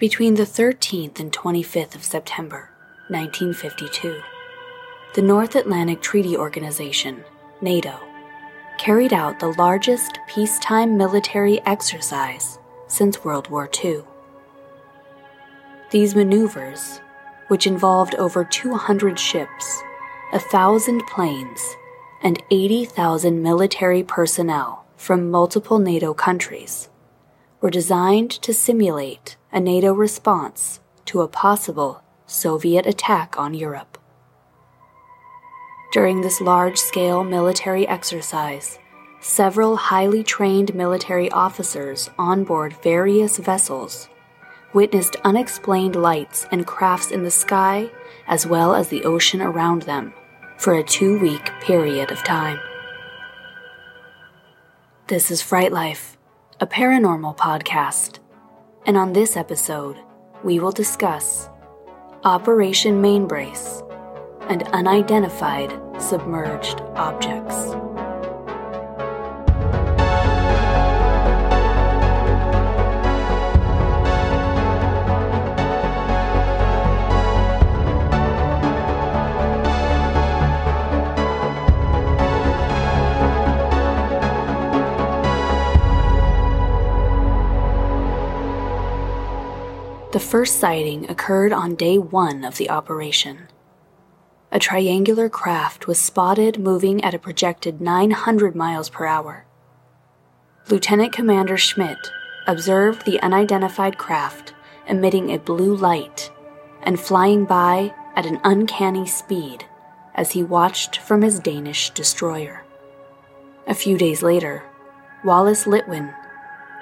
Between the 13th and 25th of September 1952, the North Atlantic Treaty Organization, NATO, carried out the largest peacetime military exercise since World War II. These maneuvers, which involved over 200 ships, a thousand planes, and 80,000 military personnel from multiple NATO countries, were designed to simulate a NATO response to a possible Soviet attack on Europe. During this large scale military exercise, several highly trained military officers on board various vessels witnessed unexplained lights and crafts in the sky as well as the ocean around them for a two week period of time. This is Fright Life, a paranormal podcast, and on this episode, we will discuss Operation Mainbrace and unidentified submerged objects. The first sighting occurred on day one of the operation. A triangular craft was spotted moving at a projected 900 miles per hour. Lieutenant Commander Schmidt observed the unidentified craft emitting a blue light and flying by at an uncanny speed as he watched from his Danish destroyer. A few days later, Wallace Litwin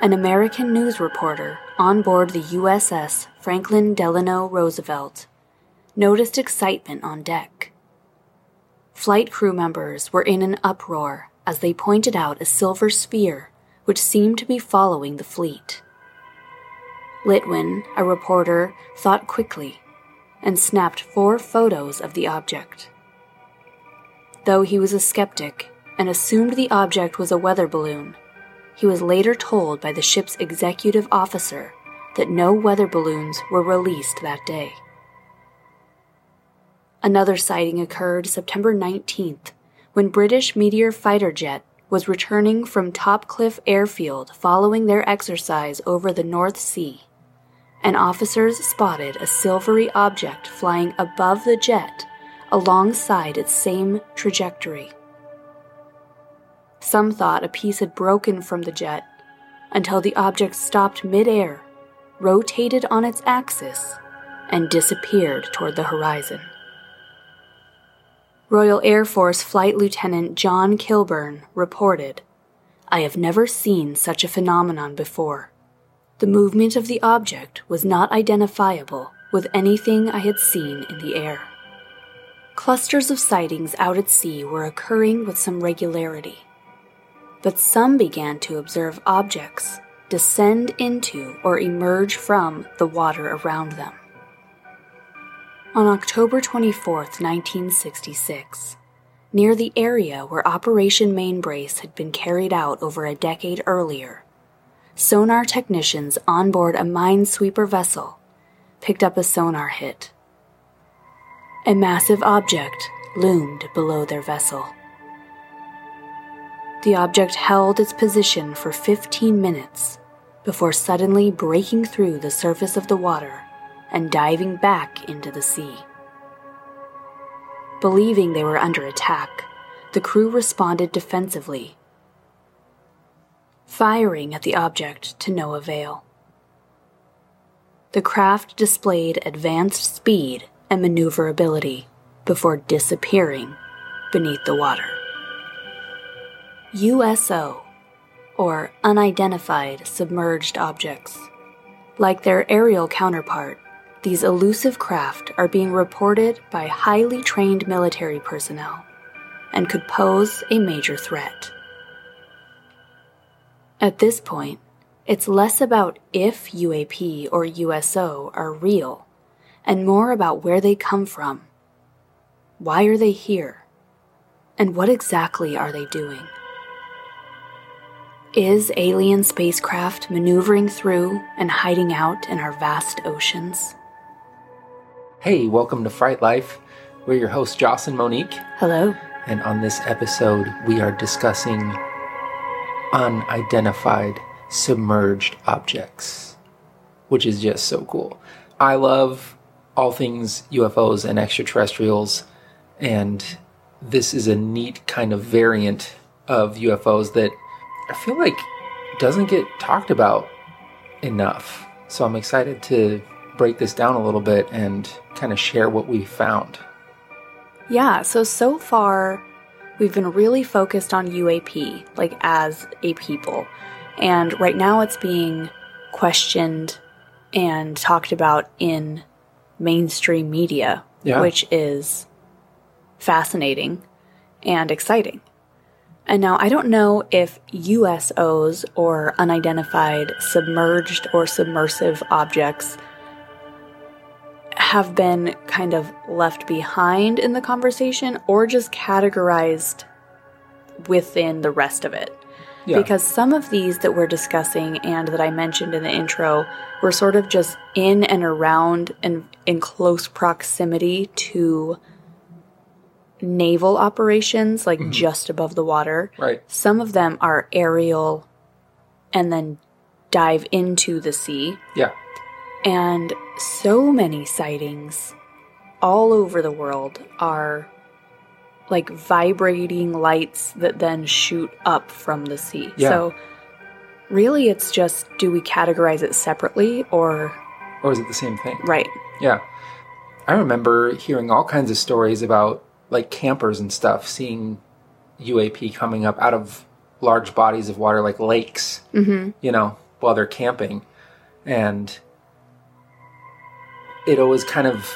an American news reporter on board the USS Franklin Delano Roosevelt noticed excitement on deck. Flight crew members were in an uproar as they pointed out a silver sphere which seemed to be following the fleet. Litwin, a reporter, thought quickly and snapped four photos of the object. Though he was a skeptic and assumed the object was a weather balloon, he was later told by the ship's executive officer that no weather balloons were released that day. Another sighting occurred September 19th when British Meteor fighter jet was returning from Topcliffe Airfield following their exercise over the North Sea, and officers spotted a silvery object flying above the jet alongside its same trajectory. Some thought a piece had broken from the jet until the object stopped midair, rotated on its axis, and disappeared toward the horizon. Royal Air Force Flight Lieutenant John Kilburn reported I have never seen such a phenomenon before. The movement of the object was not identifiable with anything I had seen in the air. Clusters of sightings out at sea were occurring with some regularity but some began to observe objects descend into or emerge from the water around them. On October 24, 1966, near the area where Operation Mainbrace had been carried out over a decade earlier, sonar technicians on board a minesweeper vessel picked up a sonar hit. A massive object loomed below their vessel. The object held its position for 15 minutes before suddenly breaking through the surface of the water and diving back into the sea. Believing they were under attack, the crew responded defensively, firing at the object to no avail. The craft displayed advanced speed and maneuverability before disappearing beneath the water. USO, or Unidentified Submerged Objects. Like their aerial counterpart, these elusive craft are being reported by highly trained military personnel and could pose a major threat. At this point, it's less about if UAP or USO are real and more about where they come from. Why are they here? And what exactly are they doing? Is alien spacecraft maneuvering through and hiding out in our vast oceans? Hey, welcome to Fright Life. We're your hosts, Joss and Monique, Hello. and on this episode, we are discussing unidentified submerged objects, which is just so cool. I love all things UFOs and extraterrestrials, and this is a neat kind of variant of UFOs that I feel like doesn't get talked about enough. So I'm excited to break this down a little bit and kind of share what we found. Yeah, so so far we've been really focused on UAP, like as a people. And right now it's being questioned and talked about in mainstream media, Yeah. which is fascinating and exciting. And now I don't know if USOs or unidentified submerged or submersive objects have been kind of left behind in the conversation or just categorized within the rest of it. Yeah. Because some of these that we're discussing and that I mentioned in the intro were sort of just in and around and in close proximity to naval operations, like mm-hmm. just above the water. Right. Some of them are aerial and then dive into the sea. Yeah. And so many sightings all over the world are like vibrating lights that then shoot up from the sea. Yeah. So really it's just do we categorize it separately or Or is it the same thing? right. Yeah. I remember hearing all kinds of stories about like campers and stuff seeing UAP coming up out of large bodies of water like lakes, mm-hmm. you know, while they're camping. And it always kind of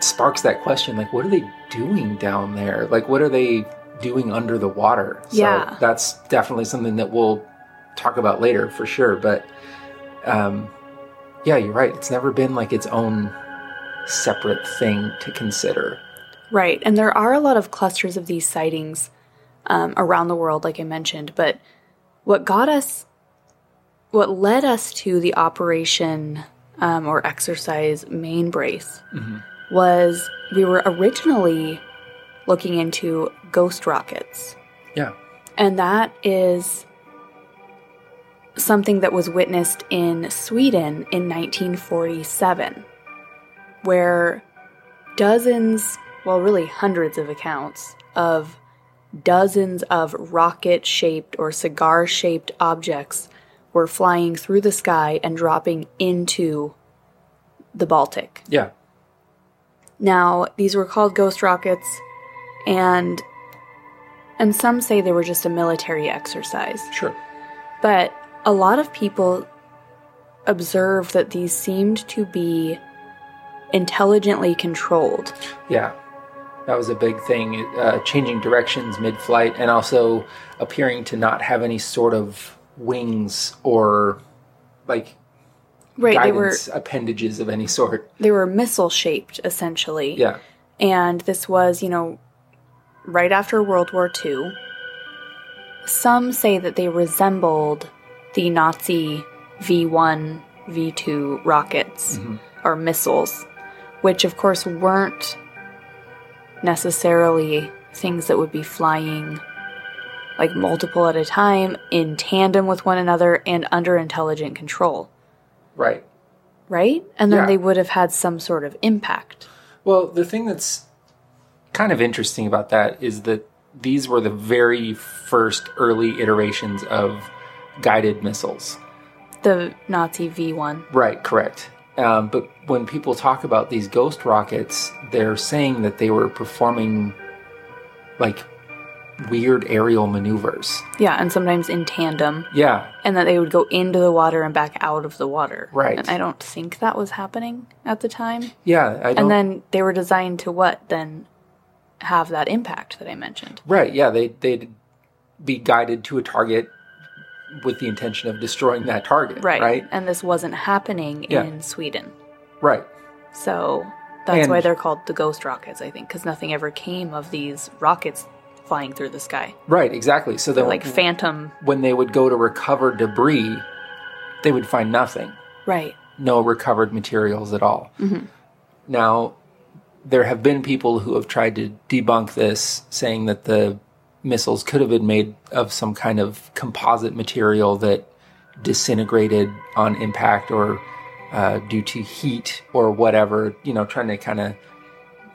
sparks that question like, what are they doing down there? Like, what are they doing under the water? So Yeah. that's definitely something that we'll talk about later for sure. But um, yeah, you're right. It's never been like its own separate thing to consider. Right. And there are a lot of clusters of these sightings um, around the world, like I mentioned. But what got us, what led us to the operation um, or exercise main brace was we were originally looking into ghost rockets. Yeah. And that is something that was witnessed in Sweden in 1947, where dozens, well, really hundreds of accounts of dozens of rocket shaped or cigar shaped objects were flying through the sky and dropping into the Baltic. Yeah. Now, these were called ghost rockets and and some say they were just a military exercise. Sure. But a lot of people observed that these seemed to be intelligently controlled. Yeah. That was a big thing. Uh, changing directions mid flight and also appearing to not have any sort of wings or like Right, they were appendages of any sort. they were missile shaped essentially. Yeah. And this was, you know, right after World War II. Some say that they resembled the Nazi V 1, V 2 rockets or missiles, which of course weren't necessarily things that would be flying like multiple at a time in tandem with one another and under intelligent control, Right. right? And then Yeah. they would have had some sort of impact. Well, the thing that's kind of interesting about that is that these were the very first early iterations of guided missiles. The Nazi V 1. Right, correct. Um, but when people talk about these ghost rockets, they're saying that they were performing like weird aerial maneuvers. Yeah, and sometimes in tandem, Yeah, and that they would go into the water and back out of the water. Right. And I don't think that was happening at the time. yeah. I don't, And then they were designed to what? Then have that impact that I mentioned. right, yeah, they they'd be guided to a target with the intention of destroying that target. Right. Right. And this wasn't happening Yeah. in Sweden. Right. So that's And- why they're called the ghost rockets, I think, because nothing ever came of these rockets flying through the sky. Right, exactly. So then, Like phantom. when they would go to recover debris, they would find nothing. Right. no recovered materials at all. Mm-hmm. Now, there have been people who have tried to debunk this, saying that the missiles could have been made of some kind of composite material that disintegrated on impact or uh, due to heat or whatever, you know, trying to kind of.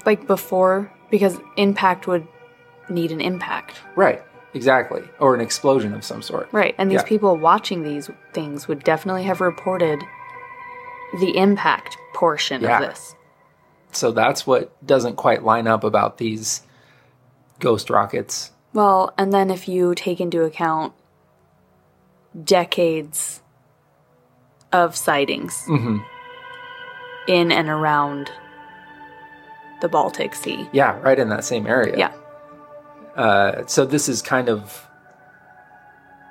Like before, because impact would need an impact. Right, exactly. Or an explosion of some sort. Right. And these Yeah. people watching these things would definitely have reported the impact portion Yeah. of this. So that's what doesn't quite line up about these ghost rockets. Well, and then if you take into account decades of sightings in and around the Baltic Sea. Yeah, right in that same area. Yeah. Uh, so this is kind of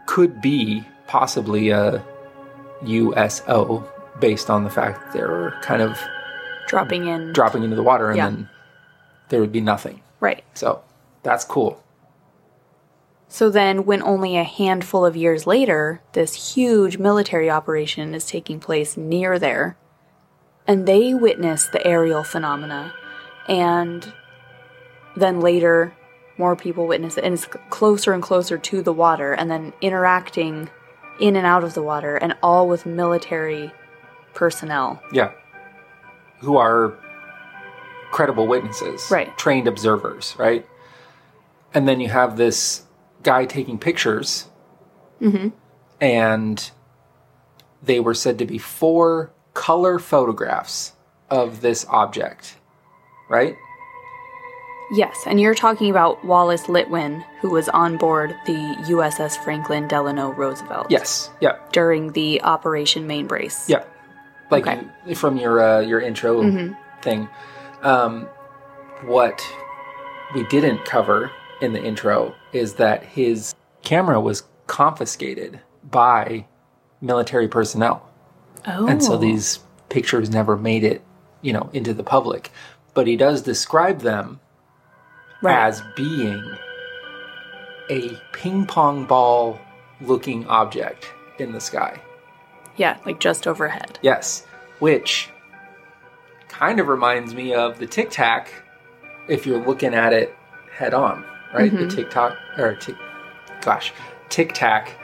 could be possibly a USO based on the fact that they're kind of Dropping in. dropping into the water and Yeah. then there would be nothing. Right. So that's cool. So then, when only a handful of years later, this huge military operation is taking place near there, and they witness the aerial phenomena, and then later, more people witness it, and it's closer and closer to the water, and then interacting in and out of the water, and all with military personnel. Yeah. Who are credible witnesses. Right. Trained observers, right? And then you have this guy taking pictures. Mm-hmm. And they were said to be four color photographs of this object. Right? Yes, and you're talking about Wallace Litwin, who was on board the USS Franklin Delano Roosevelt. Yes. Yeah. during the Operation Main Brace. Yeah. Like Okay. from your uh, your intro thing. Um, what we didn't cover in the intro is that his camera was confiscated by military personnel. Oh. And so oh. these pictures never made it, you know, into the public. But he does describe them right. as being a ping pong ball looking object in the sky. yeah, like just overhead. Yes, which kind of reminds me of the Tic Tac if you're looking at it head on, right? The TikTok or Tic, gosh, Tic Tac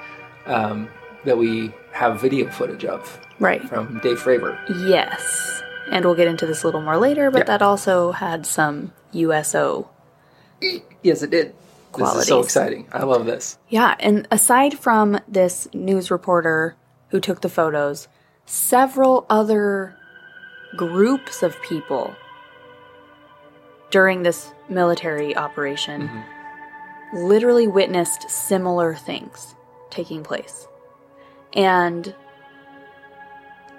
um, that we have video footage of Right. from Dave Fravor. Yes. And we'll get into this a little more later, but Yeah. that also had some USO. Yes, it did. This is so exciting. I love this. Yeah, and aside from this news reporter who took the photos, several other groups of people during this military operation literally witnessed similar things taking place. And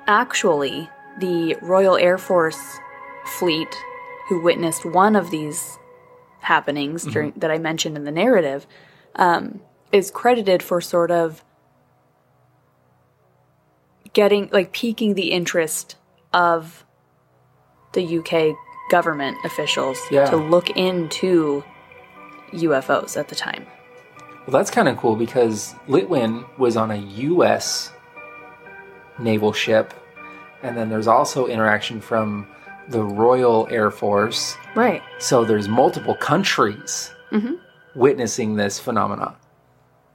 actually, the Royal Air Force fleet, who witnessed one of these happenings during, that I mentioned in the narrative, um, is credited for sort of getting, like, piquing the interest of the UK government officials Yeah. to look into UFOs at the time. Well, that's kind of cool because Litwin was on a U.S. naval ship, and then there's also interaction from the Royal Air Force. Right. So there's multiple countries mm-hmm. witnessing this phenomenon,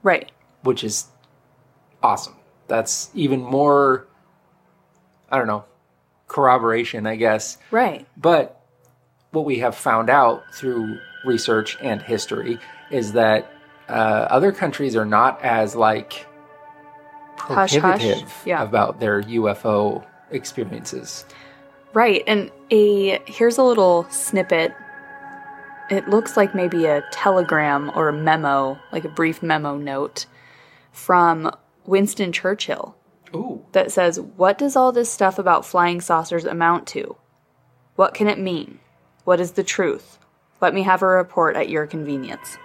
Right. which is awesome. That's even more, I don't know, corroboration, I guess. Right. But what we have found out through research and history is that uh, other countries are not as like Hush, hush. prohibitive Yeah. about their UFO experiences. Right. And a here's a little snippet. It looks like maybe a telegram or a memo, like a brief memo note from Winston Churchill Ooh, that says, "What does all this stuff about flying saucers amount to? What can it mean? What is the truth? Let me have a report at your convenience."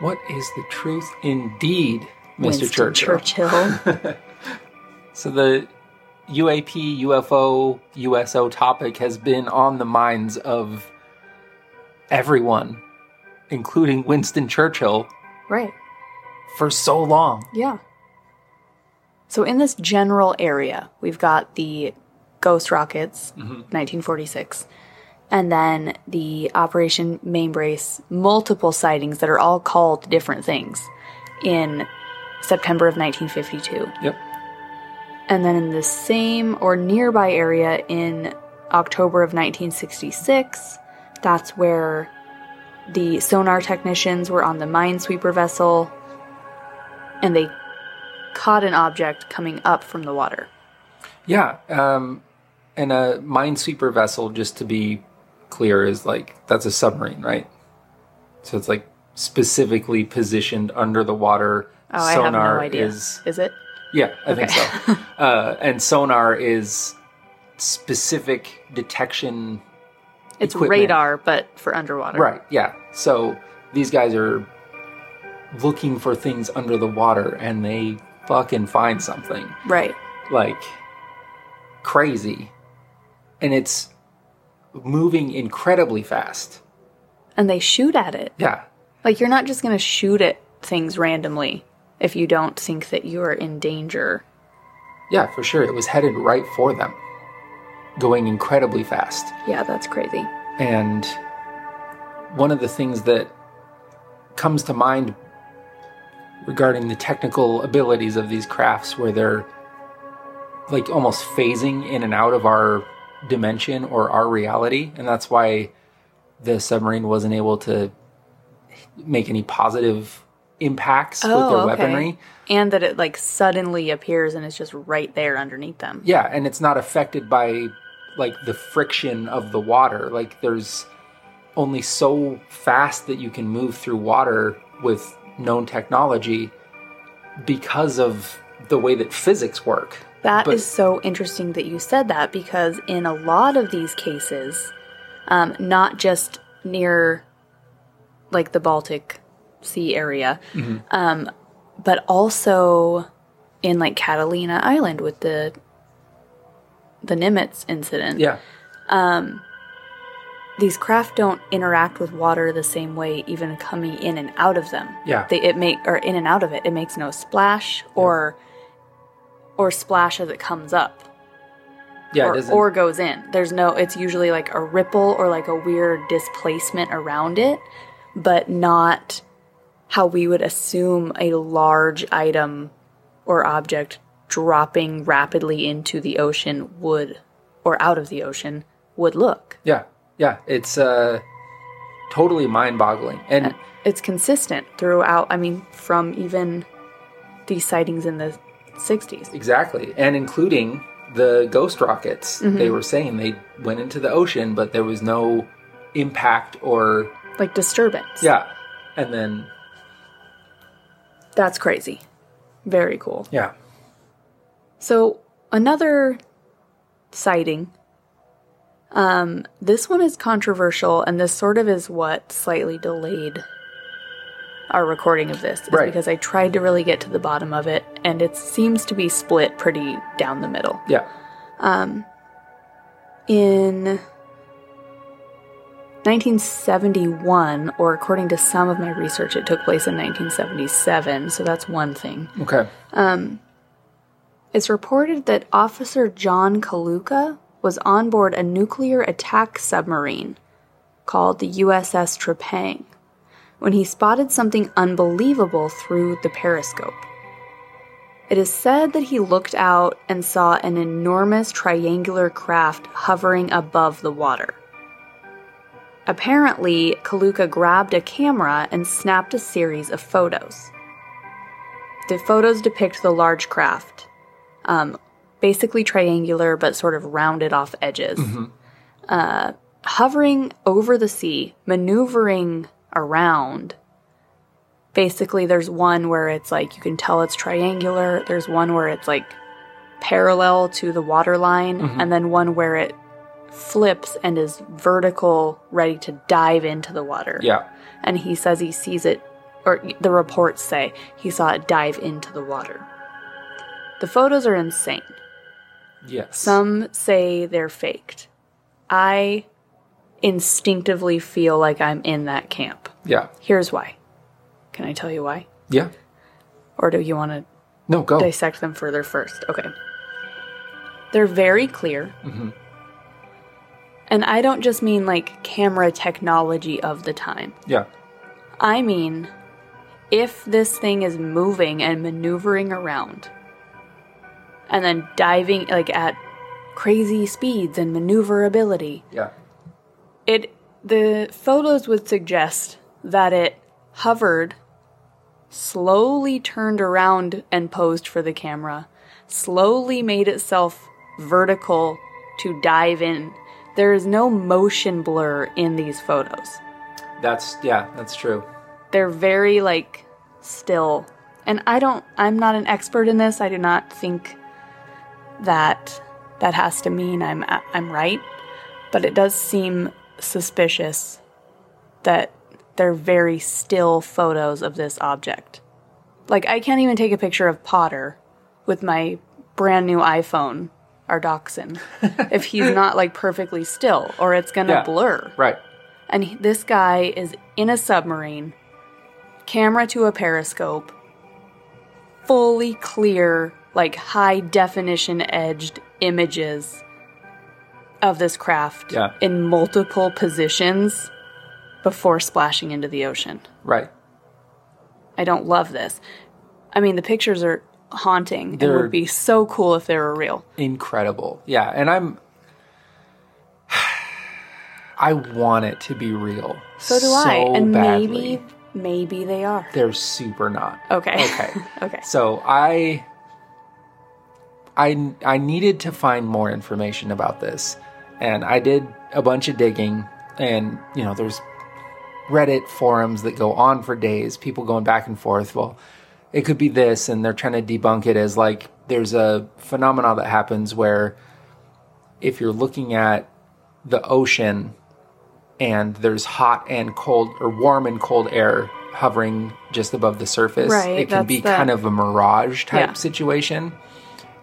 what is the truth indeed, Mr. Winston Churchill? Churchill. So the UAP, UFO, USO topic has been on the minds of everyone including Winston Churchill, Right. for so long. Yeah. So in this general area, we've got the Ghost Rockets, mm-hmm. 1946, and then the Operation Mainbrace, multiple sightings that are all called different things in September of 1952. Yep. And then in the same or nearby area in October of 1966, that's where the sonar technicians were on the minesweeper vessel and they caught an object coming up from the water. Yeah. Um, and a minesweeper vessel, just to be clear, is like that's a submarine, right? So it's like specifically positioned under the water. Oh, I have no idea. is Is it? yeah, I think so. uh, and sonar is specific detection. It's Equipment. radar, but for underwater. Right. Yeah. So these guys are looking for things under the water, and they fucking find something. Right. like crazy and it's moving incredibly fast And they shoot at it. yeah Like, you're not just going to shoot at things randomly if you don't think that you are in danger. yeah for sure it was headed right for them going incredibly fast Yeah, that's crazy. and one of the things that comes to mind regarding the technical abilities of these crafts where they're like almost phasing in and out of our dimension or our reality and that's why the submarine wasn't able to make any positive impacts with their oh, weaponry And that it, like, suddenly appears and is just right there underneath them. Yeah, and it's not affected by like the friction of the water. Like there's only so fast that you can move through water with known technology because of the way that physics work. That is But- so interesting that you said that because in a lot of these cases, um, not just near like the Baltic Sea area, Mm-hmm. um, but also in like Catalina Island with the the Nimitz incident. Yeah. These craft don't interact with water the same way, even coming in and out of them. Yeah. they it make or in and out of it, it makes no splash or or splash as it comes up. Yeah, or, or goes in. There's no, it's usually like a ripple or like a weird displacement around it, but not how we would assume a large item or object dropping rapidly into the ocean would, or out of the ocean, would look. Yeah. Yeah, it's uh totally mind-boggling. And It's consistent throughout, I mean, from even these sightings in the 60s. Exactly. And including the ghost rockets. Mm-hmm. They were saying they went into the ocean, but there was no impact or Like disturbance. yeah. And then That's crazy. Very cool. yeah. So another sighting. Um, this one is controversial, and this sort of is what slightly delayed our recording of this, is Right. because I tried to really get to the bottom of it, and it seems to be split pretty down the middle. Yeah. Um, in 1971, or according to some of my research, it took place in 1977, so that's one thing. Okay. Um, it's reported that Officer John Kaluka was on board a nuclear attack submarine called the USS Trepang when he spotted something unbelievable through the periscope. It is said that he looked out and saw an enormous triangular craft hovering above the water. Apparently, Kaluka grabbed a camera and snapped a series of photos. The photos depict the large craft, um, basically triangular but sort of rounded off edges, uh, hovering over the sea, maneuvering around. Basically, there's one where it's like you can tell it's triangular, there's one where it's like parallel to the water line, mm-hmm. and then one where it flips and is vertical, ready to dive into the water Yeah. and he says he sees it, or the reports say he saw it dive into the water. The photos are insane. Yes. Some say they're faked. I instinctively feel like I'm in that camp. Yeah. Here's why. Can I tell you why? Yeah. Or do you want to No, go. dissect them further first? Okay. They're very clear. Mm-hmm. And I don't just mean like camera technology of the time. Yeah. I mean, if this thing is moving and maneuvering around and then diving like at crazy speeds and maneuverability, Yeah. It the photos would suggest that it hovered, slowly turned around and posed for the camera, slowly made itself vertical to dive in. There is no motion blur in these photos. That's yeah, that's true. They're very like still. And I don't I'm not an expert in this. I do not think that that has to mean I'm I'm right, but it does seem suspicious that they're very still photos of this object. Like I can't even take a picture of Potter with my brand new iPhone, our dachshund, if he's not like perfectly still or it's going to Yeah. blur. Right. And he- this guy is in a submarine, camera to a periscope, fully clear, like high definition edged images of this craft Yeah. in multiple positions before splashing into the ocean. Right. I don't love this. I mean, the pictures are haunting and They're- would be so cool if they were real. Incredible. Yeah, and I'm I want it to be real. So do I. And badly. maybe, maybe they are. they're super not. Okay. Okay. okay. So I, I, I needed to find more information about this, and I did a bunch of digging. And you know, there's Reddit forums that go on for days, people going back and forth. Well, it could be this, and they're trying to debunk it as like there's a phenomenon that happens where if you're looking at the ocean and there's hot and cold or warm and cold air hovering just above the surface Right, it can be the- kind of a mirage type Yeah. situation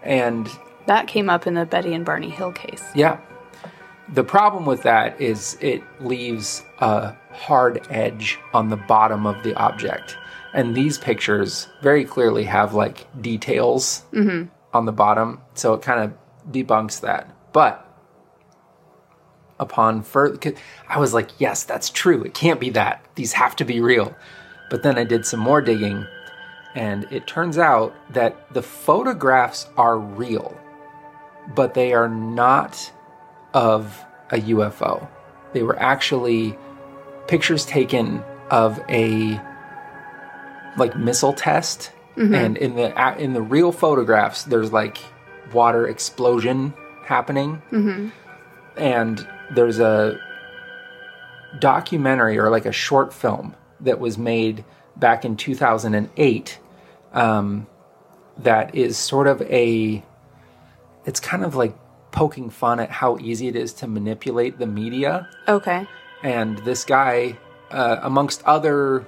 and That came up in the Betty and Barney Hill case. yeah the problem with that is it leaves a hard edge on the bottom of the object. And these pictures very clearly have like details mm-hmm. on the bottom so it kind of debunks that. But upon further i was like yes that's true. It can't be that. These have to be real. But then i did some more digging and it turns out that the photographs are real but they are not of a ufo they were actually pictures taken of a like missile test. And in the in the real photographs there's like water explosion happening. And there's a documentary or like a short film that was made back in 2008 um, that is sort of a it's kind of like poking fun at how easy it is to manipulate the media Okay. and this guy uh, amongst other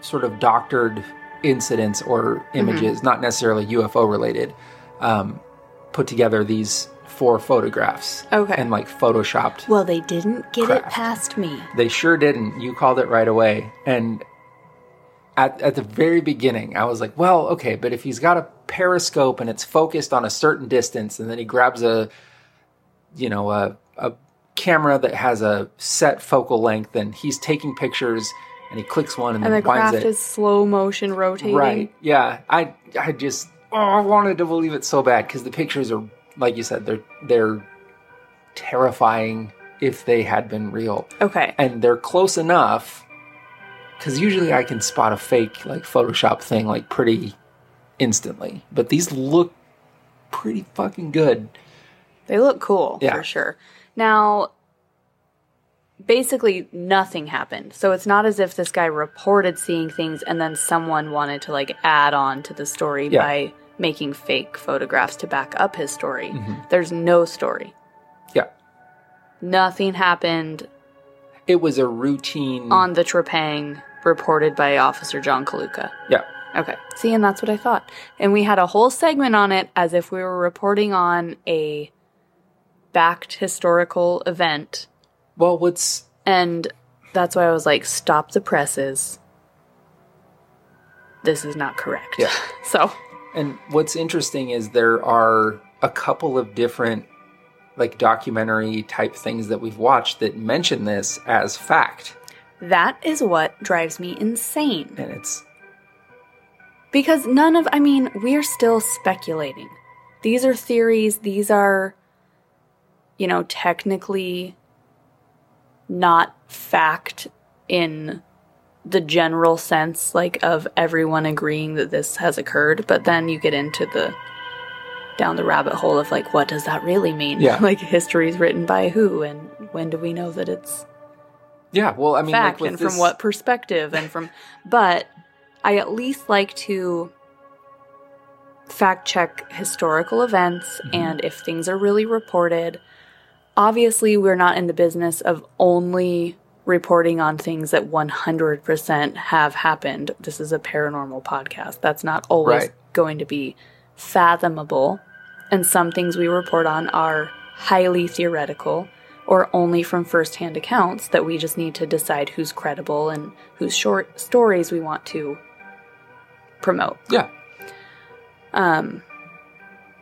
sort of doctored incidents or images not necessarily ufo related um, put together these four photographs Okay. and like photoshopped Well, they didn't get it past me. they sure didn't. You called it right away. And at, at the very beginning, I was like, well, okay, but if he's got a periscope and it's focused on a certain distance, and then he grabs a, you know, a, a camera that has a set focal length, and he's taking pictures and he clicks one and, And then the winds craft it. is slow motion rotating. Right. Yeah. I I just oh, I wanted to believe it so bad because the pictures are like you said they're they're terrifying if they had been real Okay. and they're close enough because usually I can spot a fake like Photoshop thing like pretty instantly, but these look pretty fucking good. They look cool Yeah. for sure. Now, basically, nothing happened. So it's not as if this guy reported seeing things and then someone wanted to like add on to the story Yeah. by making fake photographs to back up his story. Mm-hmm. There's no story. Yeah, Nothing happened it was a routine. on the Trepang reported by Officer John Kaluka. yeah, Okay. See, and that's what I thought. And we had a whole segment on it as if we were reporting on a backed historical event. well, what's And that's why I was like, stop the presses. This is not correct. Yeah. So, And what's interesting is there are a couple of different like documentary type things that we've watched that mention this as fact. that is what drives me insane. And it's Because none of, I mean, we're still speculating. These are theories. These are, you know, technically not fact in the general sense, like of everyone agreeing that this has occurred. But then you get into the, down the rabbit hole of like, what does that really mean? Yeah. like history's written by who and when do we know that it's yeah, well I mean fact like and this, from what perspective and from but i at least like to fact check historical events Mm-hmm. and if things are really reported obviously we're not in the business of only reporting on things that 100% have happened this is a paranormal podcast that's not always Right. going to be fathomable and some things we report on are highly theoretical or only from firsthand accounts that we just need to decide who's credible and whose short stories we want to promote Yeah. Um,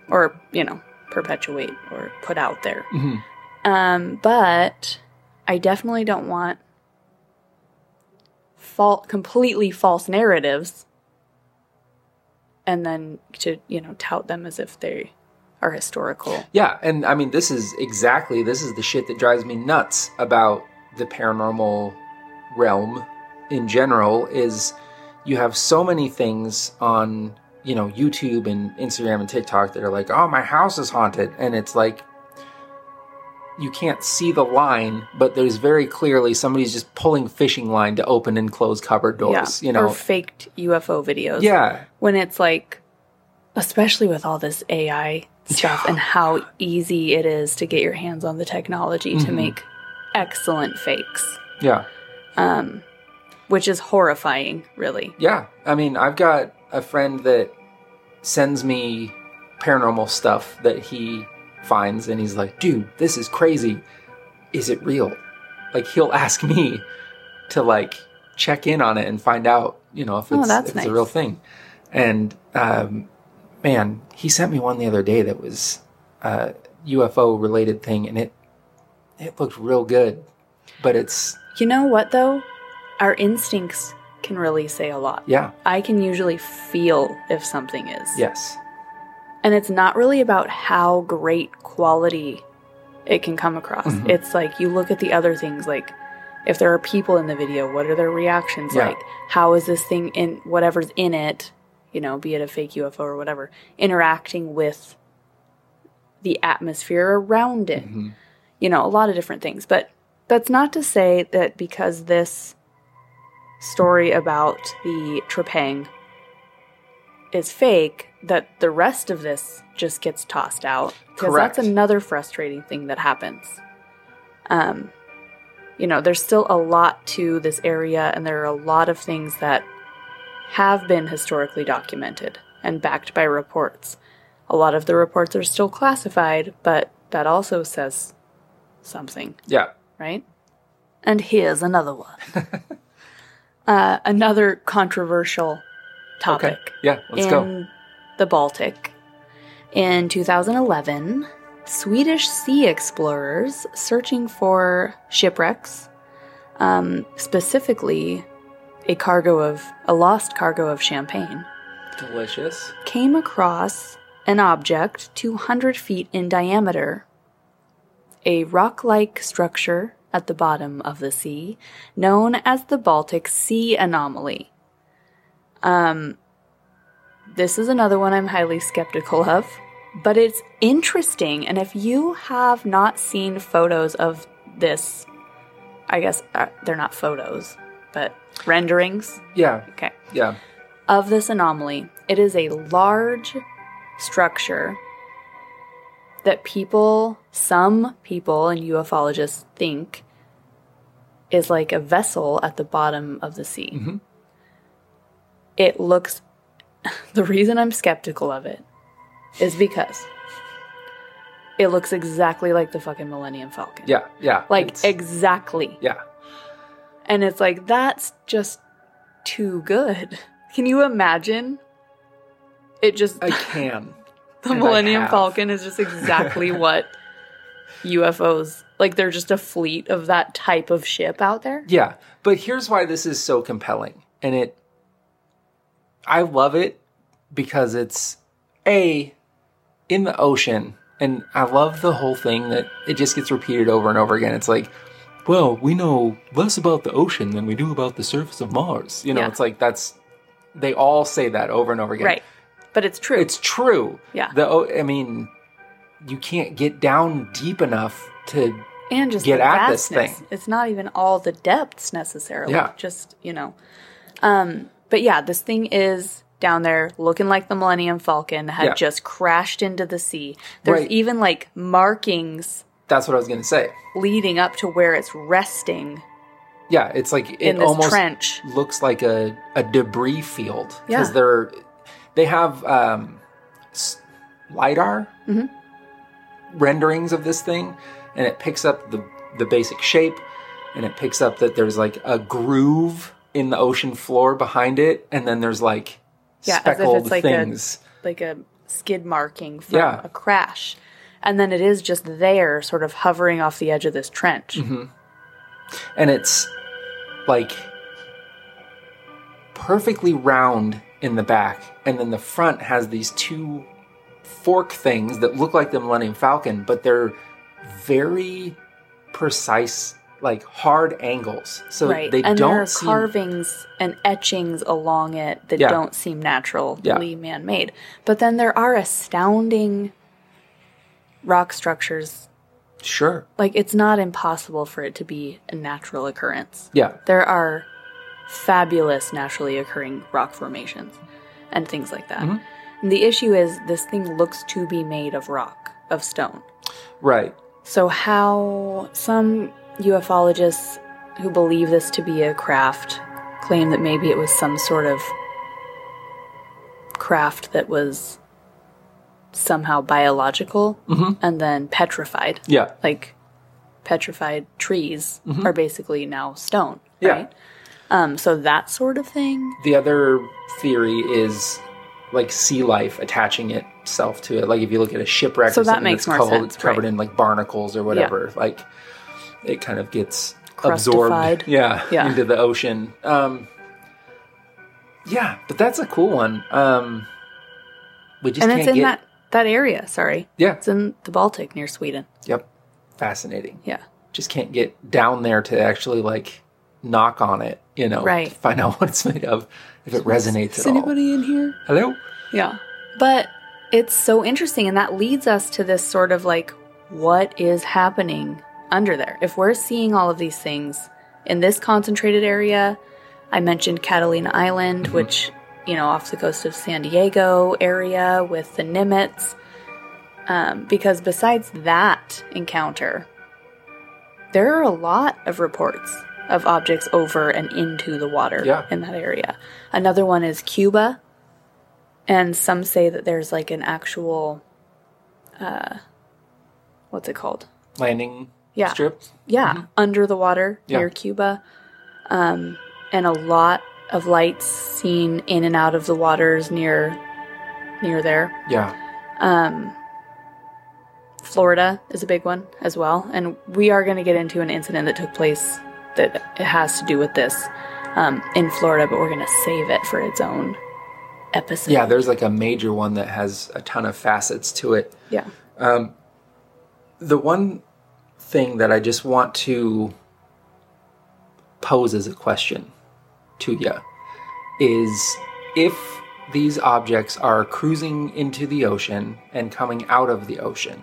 or you know perpetuate or put out there Mhm. Um, but i definitely don't want fal- completely false narratives and then to you know tout them as if they are historical Yeah, and I mean this is exactly this is the shit that drives me nuts about the paranormal realm in general is you have so many things on, you know, YouTube and Instagram and TikTok that are like, "Oh, my house is haunted." And it's like you can't see the line, but there's very clearly somebody's just pulling fishing line to open and close cupboard doors, you know. or faked ufo videos yeah. when it's like especially with all this ai stuff and how easy it is to get your hands on the technology to make excellent fakes Yeah. Um, which is horrifying really Yeah, I mean, I've got a friend that sends me paranormal stuff that he finds, and he's like, "Dude, this is crazy. Is it real?" Like he'll ask me to like check in on it and find out, you know, if Oh, it's, if it's a nice. real thing. And um, man, he sent me one the other day that was a UFO related thing, and it it looked real good, but it's you know what though our instincts can really say a lot yeah, i can usually feel if something is yes, and it's not really about how great quality it can come across. Mhm. It's like you look at the other things, like if there are people in the video, what are their reactions Yeah. like? How is this thing in whatever's in it, you know, be it a fake UFO or whatever, interacting with the atmosphere around it? Mhm. You know, a lot of different things. But that's not to say that because this story about the Trepang is fake that the rest of this just gets tossed out. Because that's another frustrating thing that happens. Um you know there's still a lot to this area and there are a lot of things that have been historically documented and backed by reports. A lot of the reports are still classified but that also says something. Yeah, right? And here's another one. uh, another controversial topic okay, yeah. Let's in go. the Baltic. In 2011, Swedish sea explorers searching for shipwrecks, um, specifically a cargo of a lost cargo of champagne, Delicious. came across an object 200 feet in diameter, a rock like structure at the bottom of the sea, known as the Baltic Sea Anomaly. Um, this is another one I'm highly skeptical of, but it's interesting. And if you have not seen photos of this, I guess uh, they're not photos, but renderings, Yeah, okay, yeah. of this anomaly. It is a large structure that people, some people and ufologists think is like a vessel at the bottom of the sea. Mhm. It looks, the reason I'm skeptical of it is because it looks exactly like the fucking Millennium Falcon. Yeah, yeah. Like, exactly. yeah. And it's like, that's just too good. Can you imagine? It just, I can. the Millennium. Falcon is just exactly what UFOs, like, they're just a fleet of that type of ship out there. Yeah, but here's why this is so compelling. And it I love it because it's a in the ocean and I love the whole thing that it just gets repeated over and over again. It's like, well, we know less about the ocean than we do about the surface of Mars. You know, Yeah. it's like that's they all say that over and over again. Right. But it's true. It's true. Yeah. The o- I mean, you can't get down deep enough to and just get at this thing. It's not even all the depths necessarily. Yeah. Just, you know. Um, but yeah, this thing is down there looking like the Millennium Falcon had Yeah. just crashed into the sea. There's Right. even like markings that's what I was going to say. leading up to where it's resting Yeah, it's like it almost trench. looks like a, a debris field because Yeah. they're they have um, s- lidar Mm-hmm. renderings of this thing, and it picks up the the basic shape, and it picks up that there's like a groove in the ocean floor behind it, and then there's like Yeah, as if speckled it's like a- things. Like a skid marking from Yeah. a crash. And then it is just there, sort of hovering off the edge of this trench. Mm-hmm. and it's like perfectly round in the back and then the front has these two fork things that look like the millennium falcon but they're very precise like hard angles so right. they and don't there are seem carvings and etchings along it that Yeah. don't seem naturally Yeah. man made. But then there are astounding rock structures. sure Like it's not impossible for it to be a natural occurrence. yeah There are fabulous naturally occurring rock formations and things like that. Mm-hmm. And the issue is this thing looks to be made of rock, of stone. right So, how some ufologists who believe this to be a craft claim that maybe it was some sort of craft that was somehow biological and then petrified. yeah Like petrified trees are basically now stone, Yeah. right? Um, so that sort of thing. the other theory is like sea life attaching itself to it. Like if you look at a shipwreck So or that something makes that's more covered, sense, it's covered right. in like barnacles or whatever. Like it kind of gets absorbed, yeah, Yeah. into the ocean. Um, yeah, but that's a cool one. Um, we just And can't it's in get. that, that area, sorry. Yeah. It's in the Baltic near Sweden. Yep, fascinating. Yeah. Just can't get down there to actually like knock on it. You know, Right. find out what it's made of, if it resonates Is at all. anybody in here? Hello. Yeah. But it's so interesting, and that leads us to this sort of like, what is happening under there? If we're seeing all of these things in this concentrated area, I mentioned Catalina Island, which, you know, off the coast of San Diego area with the Nimitz. Um, because besides that encounter, there are a lot of reports of objects over and into the water Yeah. in that area. Another one is Cuba, and some say that there's like an actual, uh, what's it called? Landing Yeah. strip. Yeah, under the water Yeah. near Cuba, um, and a lot of lights seen in and out of the waters near near there. Yeah. Florida is a big one as well, and we are going to get into an incident that took place that it has to do with this um, in Florida, but we're going to save it for its own episode. Yeah, there's like a major one that has a ton of facets to it. yeah, The one thing that I just want to pose as a question to you is if these objects are cruising into the ocean and coming out of the ocean,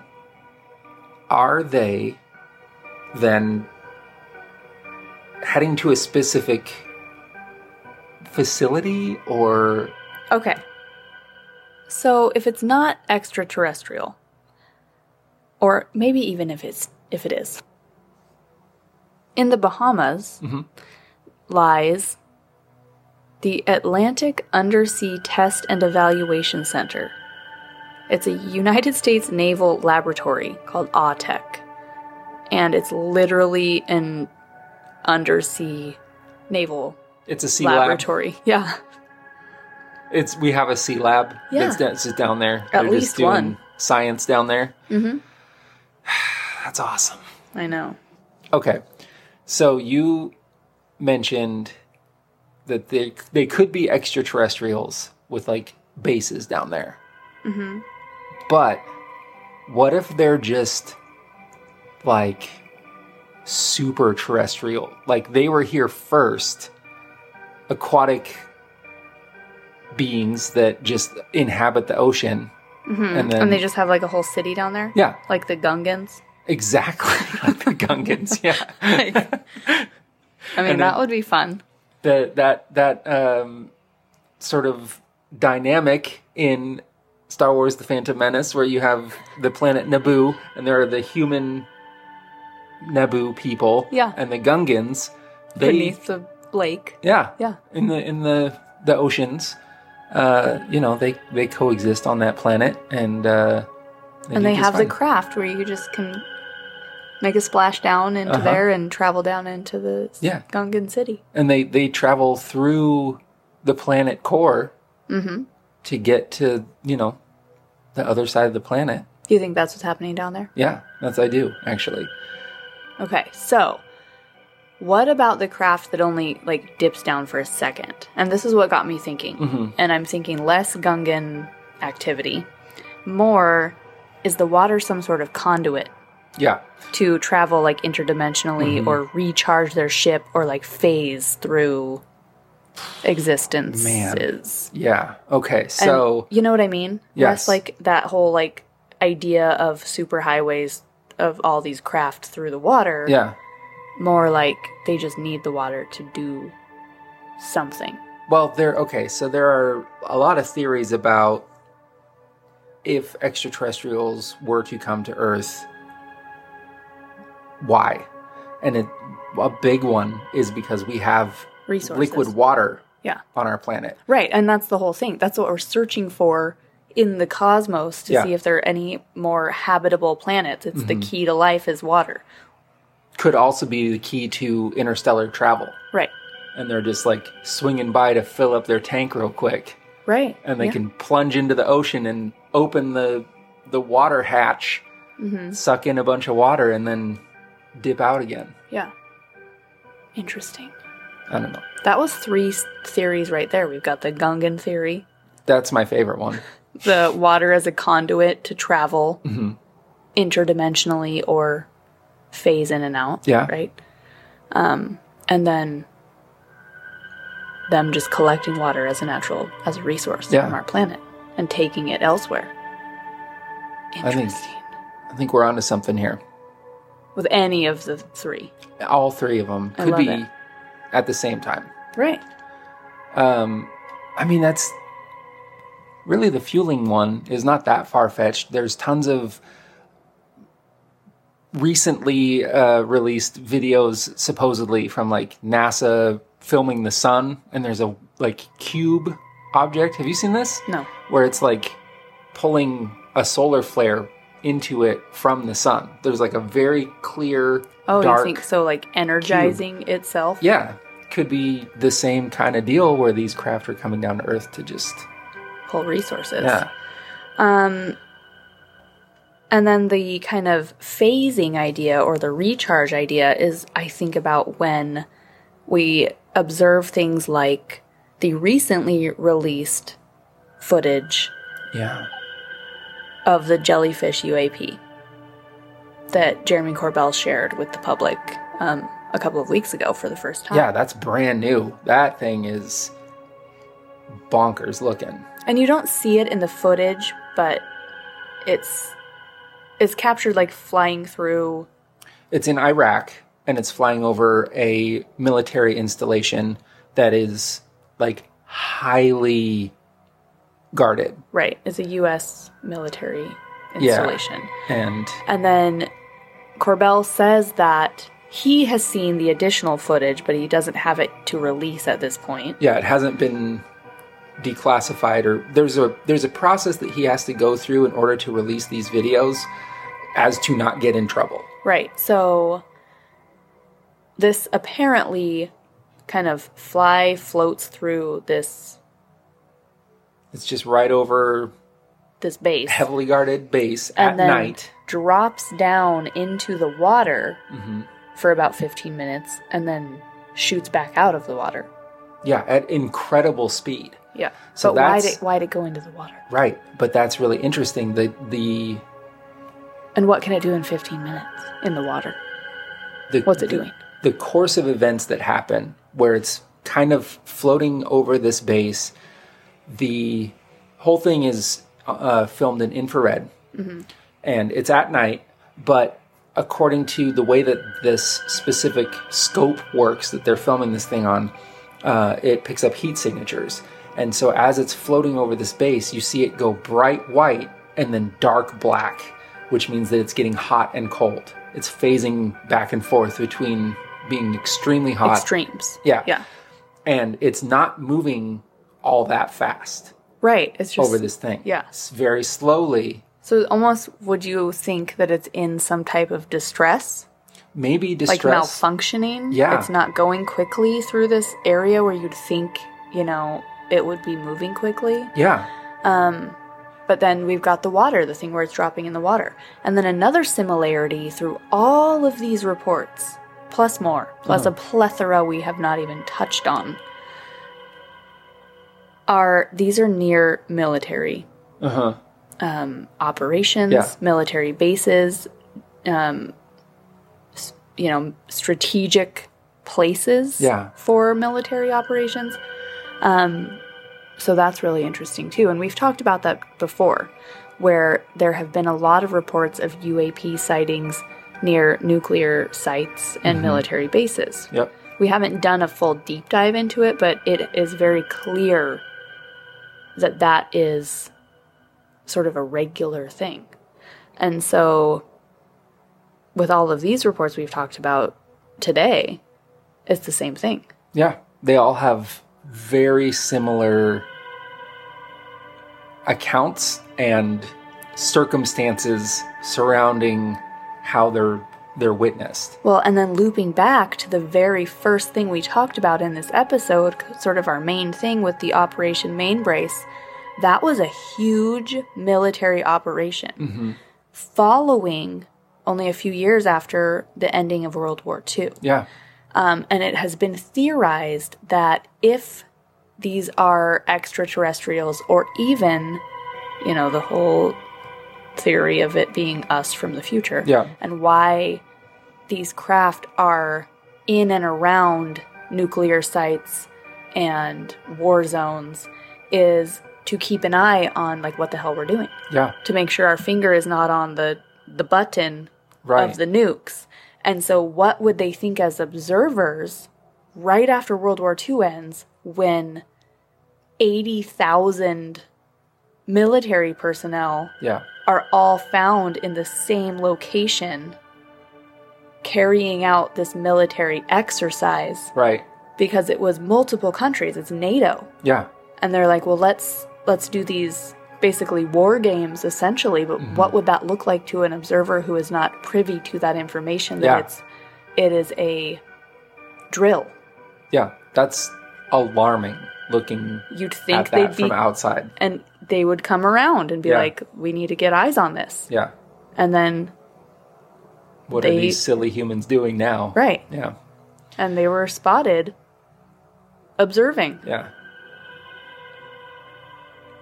are they then heading to a specific facility or Okay. So if it's not extraterrestrial, or maybe even if it's if it is, in the Bahamas lies the Atlantic Undersea Test and Evaluation Center. It's a United States naval laboratory called AUTEC, and it's literally an undersea naval It's a sea lab. laboratory. Yeah. It's we have a sea lab Yeah. that's, down there. At They're least just doing one. science down there. Mm-hmm. That's awesome. I know. Okay, so you mentioned that they they could be extraterrestrials with like bases down there. Mm-hmm. But what if they're just like super terrestrial? Like they were here first, aquatic beings that just inhabit the ocean, and then Mm-hmm. And they just have like a whole city down there? yeah, Like the Gungans? Exactly like the Gungans. Yeah. I mean, that would be fun. that that that um, sort of dynamic in Star Wars: The Phantom Menace, where you have the planet Naboo, and there are the human Naboo people, Yeah. and the Gungans. They, Beneath the lake. yeah, Yeah. in the in the the oceans. Uh, you know, they they coexist on that planet, and uh, and they have the craft where you just can make a splash down into Uh-huh. there and travel down into the Yeah. Gungan city. and they they travel through the planet core Mm-hmm. to get to you know the other side of the planet. Do you think that's what's happening down there? Yeah, that's I do actually. Okay, so what about the craft that only like dips down for a second? And this is what got me thinking. Mm-hmm. And I'm thinking less Gungan activity, more is the water some sort of conduit Yeah, to travel like interdimensionally Mm-hmm. or recharge their ship or like phase through existences. yeah. Okay, And so you know what I mean? Yes. Less like that whole like idea of super highways of all these craft through the water. yeah. More like they just need the water to do something. Well, there. Okay, so there are a lot of theories about if extraterrestrials were to come to Earth, why, and it, a big one is because we have Resources. liquid water Yeah. on our planet. Right, and that's the whole thing. That's what we're searching for in the cosmos to Yeah. see if there are any more habitable planets. It's Mm-hmm. the key to life is water. Could also be the key to interstellar travel, Right. and they're just like swinging by to fill up their tank real quick. Right. and they Yeah. can plunge into the ocean and open the the water hatch, Mm-hmm. suck in a bunch of water, and then dip out again. Yeah. Interesting. I don't know. That was three theories right there. We've got the Gungan theory, That's my favorite one. the water as a conduit to travel Mm-hmm. interdimensionally or phase in and out. Yeah. Right. Um, and then them just collecting water as a natural as a resource Yeah. from our planet and taking it elsewhere. think- Interesting. I think we're onto something here. With any of the three. All three of them I could be it. at the same time. Right. Um, I mean, that's really the fueling one is not that far fetched. There's tons of recently uh, released videos, supposedly from like NASA filming the sun, and there's a like cube object. Have you seen this? No. Where it's like pulling a solar flare into it from the sun. There's like a very clear, Oh, dark. you think so? Like energizing itself? Yeah, could be the same kind of deal where these craft are coming down to Earth to just Pull resources. yeah. Um, and then the kind of phasing idea or the recharge idea is, I think about when we observe things like the recently released footage Yeah. Of the jellyfish UAP that Jeremy Corbell shared with the public um, a couple of weeks ago for the first time. Yeah, that's brand new. That thing is bonkers looking. and you don't see it in the footage, but it's it's captured like flying through It's in Iraq and it's flying over a military installation that is like highly guarded. Right, it's a U.S. military Yeah. installation. And And then Corbell says that he has seen the additional footage, but he doesn't have it to release at this point. yeah, it hasn't been declassified or there's a there's a process that he has to go through in order to release these videos as to not get in trouble. Right, so this apparently kind of fly floats through this It's just right over this base heavily guarded base and at then night. drops down into the water hmm for about 15 minutes and then shoots back out of the water. Yeah, at incredible speed. Yeah. So but why did why'd it go into the water? Right, but that's really interesting. The the And what can it do in 15 minutes in the water? the What's it the- doing? The course of events that happen, where it's kind of floating over this base. The whole thing is uh, filmed in infrared, Mm-hmm. and it's at night. But according to the way that this specific scope works that they're filming this thing on, uh, it picks up heat signatures. And so as it's floating over this base, you see it go bright white and then dark black, which means that it's getting hot and cold. It's phasing back and forth between being extremely hot Extremes. Yeah. Yeah. and it's not moving all that fast Right. It's just over this thing. yeah. It's very slowly, So almost would you think that it's in some type of distress? maybe distress. Like malfunctioning? Yeah. It's not going quickly through this area where you'd think, you know, it would be moving quickly. yeah. Um, But then we've got the water, the thing where it's dropping in the water. And then another similarity through all of these reports, plus more, plus a plethora we have not even touched on, are these are near military Uh-huh. um, operations, Yeah. military bases, um, you know, strategic places Yeah. for military operations. Um, so that's really interesting too. And we've talked about that before, where there have been a lot of reports of UAP sightings near nuclear sites and military bases. Yep. We haven't done a full deep dive into it, but it is very clear that that is sort of a regular thing. And so, with all of these reports we've talked about today, it's the same thing. Yeah. They all have very similar accounts and circumstances surrounding how they're they're witnessed. Well, and then looping back to the very first thing we talked about in this episode, sort of our main thing with the Operation Mainbrace, that was a huge military operation following only a few years after the ending of World War II. Yeah. Um, and it has been theorized that if these are extraterrestrials or even, you know, the whole theory of it being us from the future Yeah. and why these craft are in and around nuclear sites and war zones is to keep an eye on like what the hell we're doing Yeah. to make sure our finger is not on the the button Right. of the nukes. And so what would they think as observers right after World War II ends when 80,000 military personnel Yeah. are all found in the same location carrying out this military exercise Right. because it was multiple countries it's NATO Yeah. and they're like well let's let's do these basically war games essentially but Mm-hmm. what would that look like to an observer who is not privy to that information that Yeah. it's it is a drill Yeah. That's alarming looking you'd think that they'd from be outside. and they would come around and be Yeah. like we need to get eyes on this Yeah. and then What are these silly humans doing now? right Yeah. and they were spotted observing. Yeah.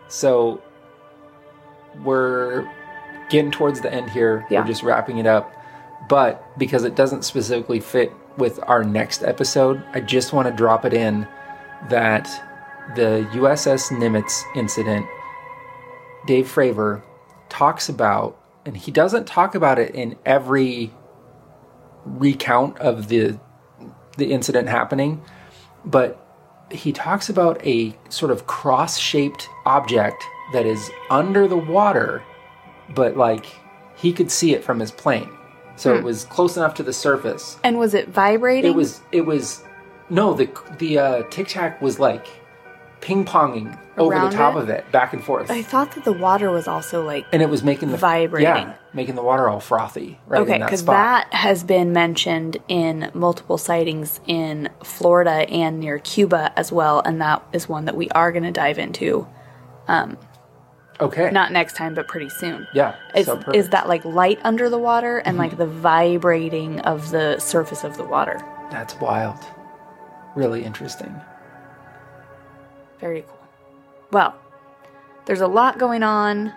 So we're getting towards the end here. Yeah. We're just wrapping it up. But because it doesn't specifically fit with our next episode, I just want to drop it in that the USS Nimitz incident, Dave Fravor talks about, and he doesn't talk about it in every recount of the the incident happening, but he talks about a sort of cross-shaped object that is under the water, but like he could see it from his plane. So it was close enough to the surface. And was it vibrating? It was it was no, the the uh Tic Tac was like ping ponging over the top it? of it, back and forth. I thought that the water was also like and it was making the Vibrating. yeah, making the water all frothy. Right Okay, in that because that has been mentioned in multiple sightings in Florida and near Cuba as well, and that is one that we are going to dive into. Um, okay, Not next time, but pretty soon. yeah, Is, so is that like light under the water and mm-hmm. like the vibrating of the surface of the water? that's wild, really interesting. Very cool. Well, there's a lot going on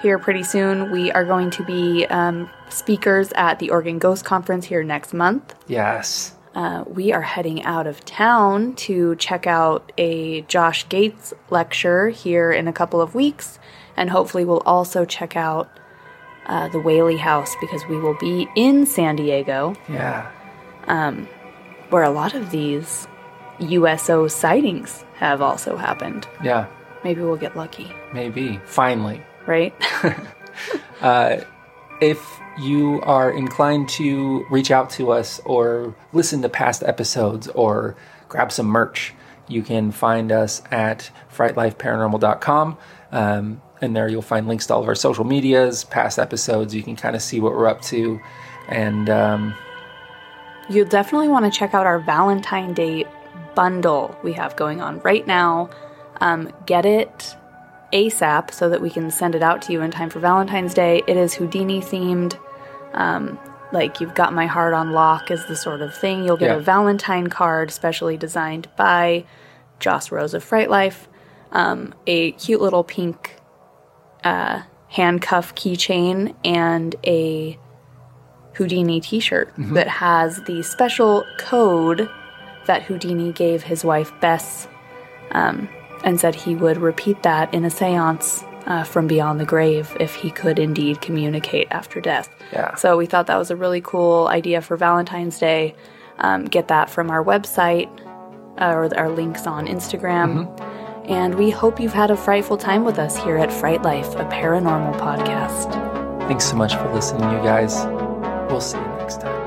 here pretty soon. We are going to be um, speakers at the Oregon Ghost Conference here next month. Yes, Uh, we are heading out of town to check out a Josh Gates lecture here in a couple of weeks, and hopefully, we'll also check out uh, the Whaley House because we will be in San Diego, yeah, where a lot of these USO sightings have also happened. yeah, Maybe we'll get lucky, maybe finally. right? uh, if you are inclined to reach out to us or listen to past episodes or grab some merch, you can find us at frightlifeparanormal.com. Um, and there you'll find links to all of our social medias, past episodes. You can kind of see what we're up to. And um, You'll definitely want to check out our Valentine Day bundle we have going on right now. Um, get it ASAP so that we can send it out to you in time for Valentine's Day. It is Houdini themed. Um, like you've got my heart on lock is the sort of thing. You'll get Yeah. a Valentine card specially designed by Joss Rose of Fright Life. Um, a cute little pink uh, handcuff keychain and a Houdini t shirt that has the special code that Houdini gave his wife Bess um, and said he would repeat that in a seance uh, from beyond the grave if he could indeed communicate after death. Yeah. So we thought that was a really cool idea for Valentine's Day. Um, get that from our website uh, or our links on Instagram. And we hope you've had a frightful time with us here at Fright Life, a paranormal podcast. thanks so much for listening, you guys. We'll see you next time.